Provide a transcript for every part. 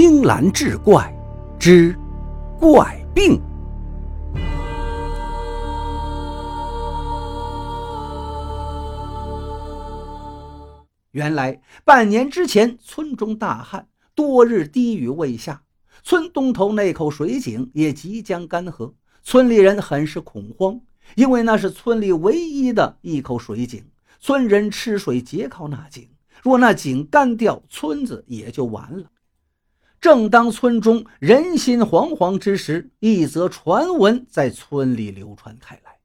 青蓝志怪之怪病。原来半年之前，村中大旱，多日滴雨未下，村东头那口水井也即将干涸。村里人很是恐慌，因为那是村里唯一的一口水井，村人吃水皆靠那井。若那井干掉，村子也就完了。正当村中人心惶惶之时，一则传闻在村里流传开来：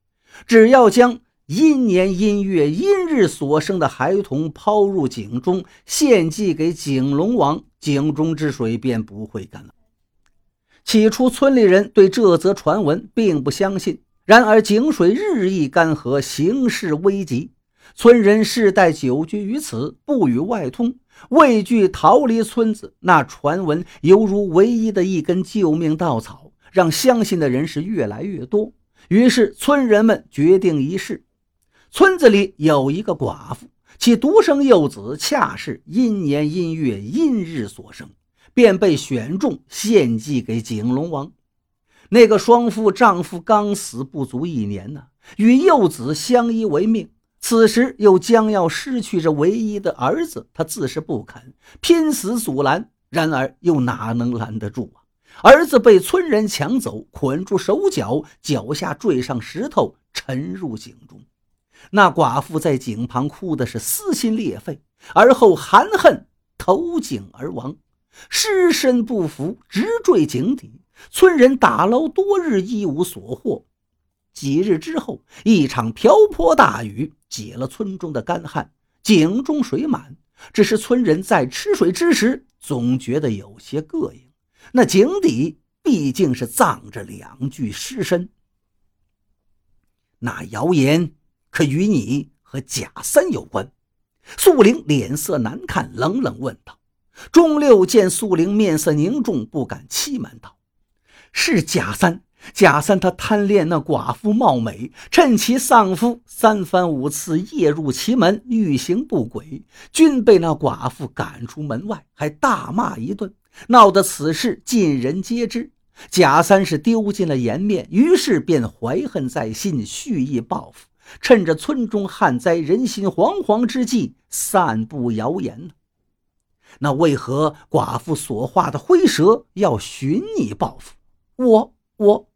只要将阴年阴月阴日所生的孩童抛入井中，献祭给井龙王，井中之水便不会干了。起初，村里人对这则传闻并不相信。然而，井水日益干涸，形势危急。村人世代久居于此，不与外通，畏惧逃离村子。那传闻犹如唯一的一根救命稻草，让相信的人是越来越多。于是，村人们决定一试。村子里有一个寡妇，其独生幼子恰是阴年阴月阴日所生，便被选中献祭给景龙王。那个双父丈夫刚死不足一年呢，与幼子相依为命。此时又将要失去这唯一的儿子，他自是不肯，拼死阻拦。然而又哪能拦得住啊？儿子被村人抢走，捆住手脚，脚下坠上石头，沉入井中。那寡妇在井旁哭的是撕心裂肺，而后含恨投井而亡，尸身不服，直坠井底。村人打捞多日，一无所获。几日之后，一场瓢泼大雨解了村中的干旱，井中水满。只是村人在吃水之时，总觉得有些膈应。那井底毕竟是葬着两具尸身。那谣言可与你和贾三有关？素玲脸色难看，冷冷问道。钟六见素玲面色凝重，不敢欺瞒道：“是贾三。”贾三他贪恋那寡妇貌美，趁其丧夫三番五次夜入其门，欲行不轨，均被那寡妇赶出门外，还大骂一顿，闹得此事尽人皆知。贾三是丢尽了颜面，于是便怀恨在心，蓄意报复，趁着村中旱灾、人心惶惶之际，散布谣言。那为何寡妇所化的灰蛇要寻你报复？我我。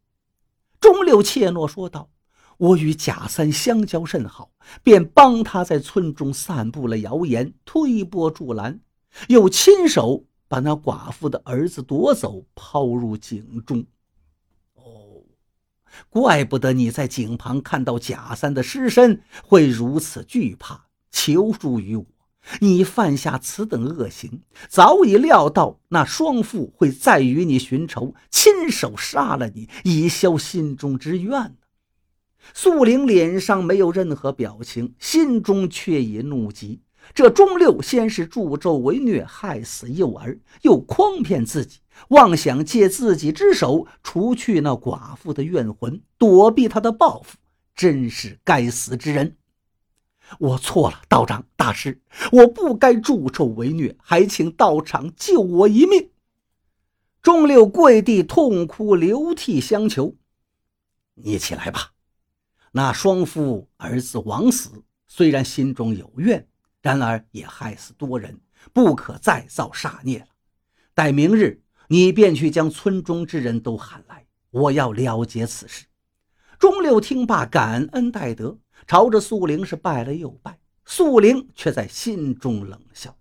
钟六怯懦说道：“我与贾三相交甚好，便帮他在村中散布了谣言，推波助澜，又亲手把那寡妇的儿子夺走，抛入井中。哦，怪不得你在井旁看到贾三的尸身会如此惧怕，求助于我。”你犯下此等恶行，早已料到那双父会再与你寻仇，亲手杀了你，以消心中之怨素玲脸上没有任何表情，心中却已怒极。这钟六先是助纣为虐，害死幼儿，又诓骗自己，妄想借自己之手除去那寡妇的怨魂，躲避他的报复，真是该死之人。我错了，道长大师，我不该助纣为虐，还请道长救我一命。钟六跪地痛哭流涕相求：“你起来吧。那双夫儿子枉死，虽然心中有怨，然而也害死多人，不可再造杀孽了。待明日，你便去将村中之人都喊来，我要了结此事。”钟六听罢，感恩戴德。朝着素玲是拜了又拜，素玲却在心中冷笑：“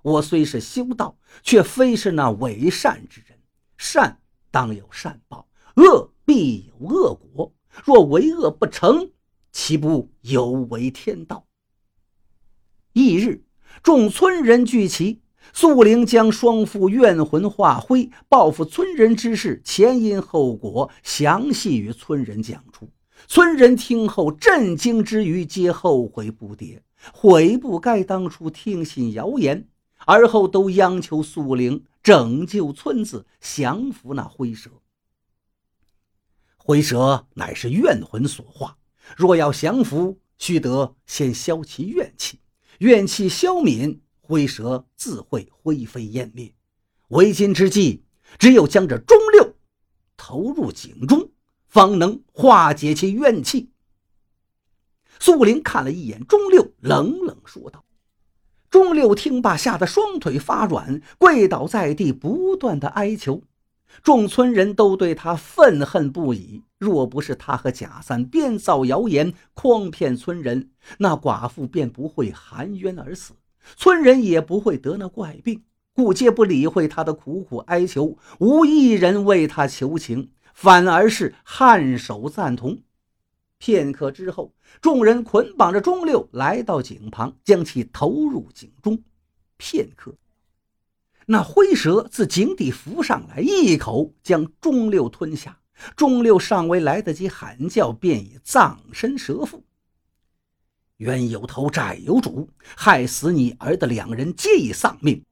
我虽是修道，却非是那伪善之人。善当有善报，恶必有恶果。若为恶不成，岂不有违天道？”翌日，众村人聚齐，素玲将双父怨魂化灰、报复村人之事前因后果详细与村人讲出。村人听后震惊之余，皆后悔不迭，悔不该当初听信谣言，而后都央求素玲拯救村子，降服那灰蛇。灰蛇乃是怨魂所化，若要降服，须得先消其怨气，怨气消泯，灰蛇自会灰飞烟灭。为今之计，只有将这钟六投入井中，方能化解其怨气。苏玲看了一眼钟六，冷冷说道：“钟六，听罢，吓得双腿发软，跪倒在地，不断的哀求。众村人都对他愤恨不已。若不是他和贾三编造谣言，诓骗村人，那寡妇便不会含冤而死，村人也不会得那怪病。故皆不理会他的苦苦哀求，无一人为他求情，反而是颔首赞同。”片刻之后，众人捆绑着钟六来到井旁，将其投入井中。片刻，那灰蛇自井底浮上来，一口将钟六吞下。钟六尚未来得及喊叫，便已葬身蛇腹。冤有头，债有主，害死你儿的两人皆已丧命，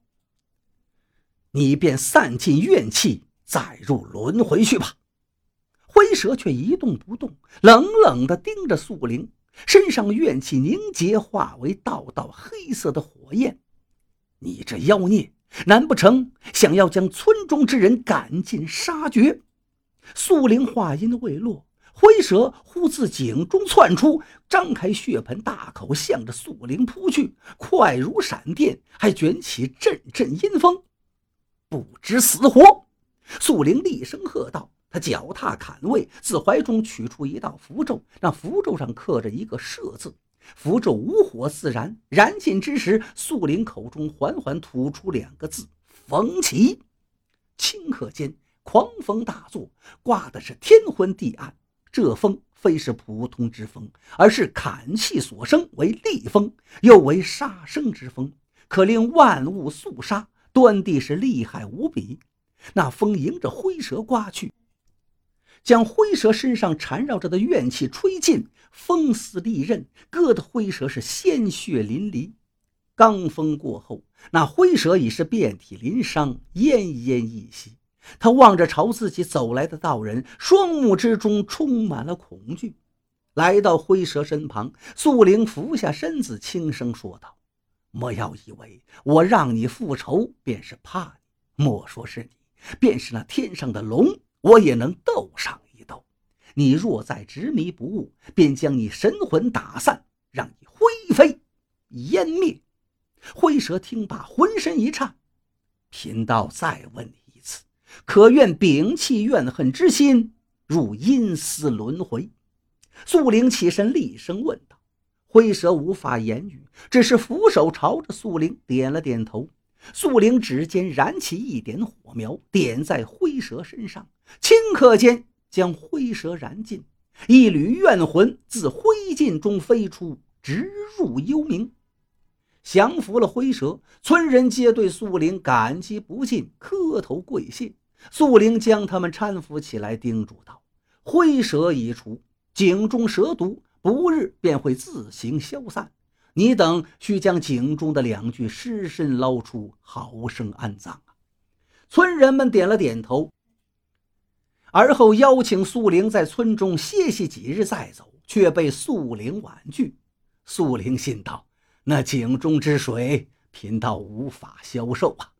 你便散尽怨气，再入轮回去吧。灰蛇却一动不动，冷冷地盯着素灵，身上怨气凝结，化为道道黑色的火焰。你这妖孽，难不成想要将村中之人赶尽杀绝？素灵话音未落，灰蛇忽自井中窜出，张开血盆大口，向着素灵扑去，快如闪电，还卷起阵阵阴风。不知死活！素灵厉声喝道。他脚踏坎位，自怀中取出一道符咒，那符咒上刻着一个“射”字。符咒无火自燃，燃尽之时，素林口中缓缓吐出两个字：“风起。”顷刻间，狂风大作，刮的是天昏地暗。这风非是普通之风，而是砍气所生，为厉风，又为杀生之风，可令万物肃杀，端地是厉害无比。那风迎着灰蛇刮去。将灰蛇身上缠绕着的怨气吹尽，风似利刃，割得灰蛇是鲜血淋漓。罡风过后，那灰蛇已是遍体鳞伤，奄奄一息。他望着朝自己走来的道人，双目之中充满了恐惧。来到灰蛇身旁，素灵俯下身子，轻声说道：“莫要以为我让你复仇便是怕你，莫说是你，便是那天上的龙。”我也能斗上一斗，你若再执迷不悟，便将你神魂打散，让你灰飞烟灭。灰蛇听罢，浑身一颤。贫道再问你一次，可愿摒弃怨恨之心，入阴司轮回？素灵起身，厉声问道。灰蛇无法言语，只是俯首朝着素灵点了点头。素灵指尖燃起一点火苗，点在灰蛇身上，顷刻间将灰蛇燃尽。一缕怨魂自灰烬中飞出，直入幽冥。降服了灰蛇，村人皆对素灵感激不尽，磕头跪谢。素灵将他们搀扶起来，叮嘱道：“灰蛇已除，井中蛇毒不日便会自行消散。”你等需将井中的两具尸身捞出，好生安葬啊！村人们点了点头，而后邀请素灵在村中歇息几日再走，却被素灵婉拒。素灵心道：那井中之水，贫道无法消受啊！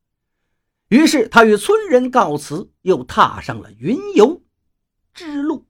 于是他与村人告辞，又踏上了云游之路。